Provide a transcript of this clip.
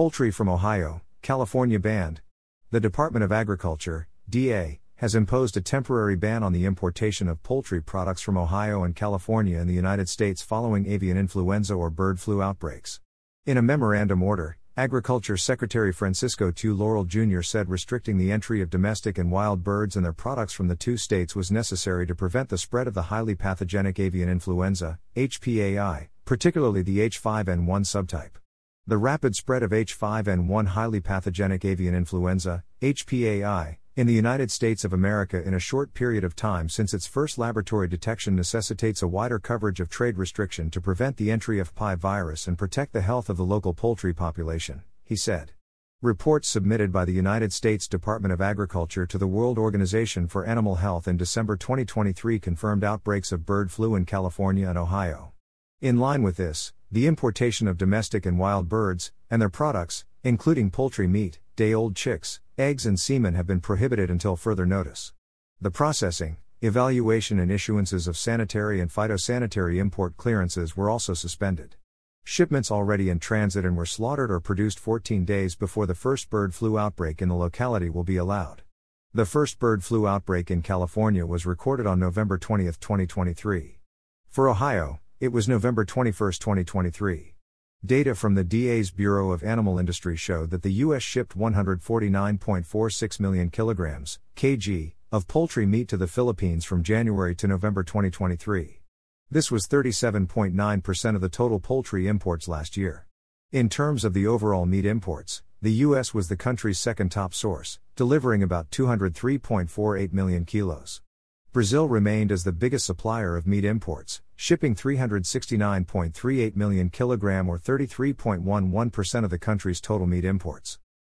Poultry from Ohio, California banned. The Department of Agriculture, DA, has imposed a temporary ban on the importation of poultry products from Ohio and California in the United States following avian influenza or bird flu outbreaks. In a memorandum order, Agriculture Secretary Francisco Tiu Laurel Jr. said restricting the entry of domestic and wild birds and their products from the two states was necessary to prevent the spread of the highly pathogenic avian influenza, HPAI, particularly the H5N1 subtype. The rapid spread of H5N1 highly pathogenic avian influenza, HPAI, in the United States of America in a short period of time since its first laboratory detection necessitates a wider coverage of trade restriction to prevent the entry of PI virus and protect the health of the local poultry population, he said. Reports submitted by the United States Department of Agriculture to the World Organization for Animal Health in December 2023 confirmed outbreaks of bird flu in California and Ohio. In line with this, the importation of domestic and wild birds, and their products, including poultry meat, day old chicks, eggs, and semen, have been prohibited until further notice. The processing, evaluation, and issuances of sanitary and phytosanitary import clearances were also suspended. Shipments already in transit and were slaughtered or produced 14 days before the first bird flu outbreak in the locality will be allowed. The first bird flu outbreak in California was recorded on November 20, 2023. For Ohio, it was November 21, 2023. Data from the DA's Bureau of Animal Industry showed that the U.S. shipped 149.46 million kilograms, kg, of poultry meat to the Philippines from January to November 2023. This was 37.9% of the total poultry imports last year. In terms of the overall meat imports, the U.S. was the country's second top source, delivering about 203.48 million kilos. Brazil remained as the biggest supplier of meat imports, shipping 369.38 million kilogram or 33.11% of the country's total meat imports.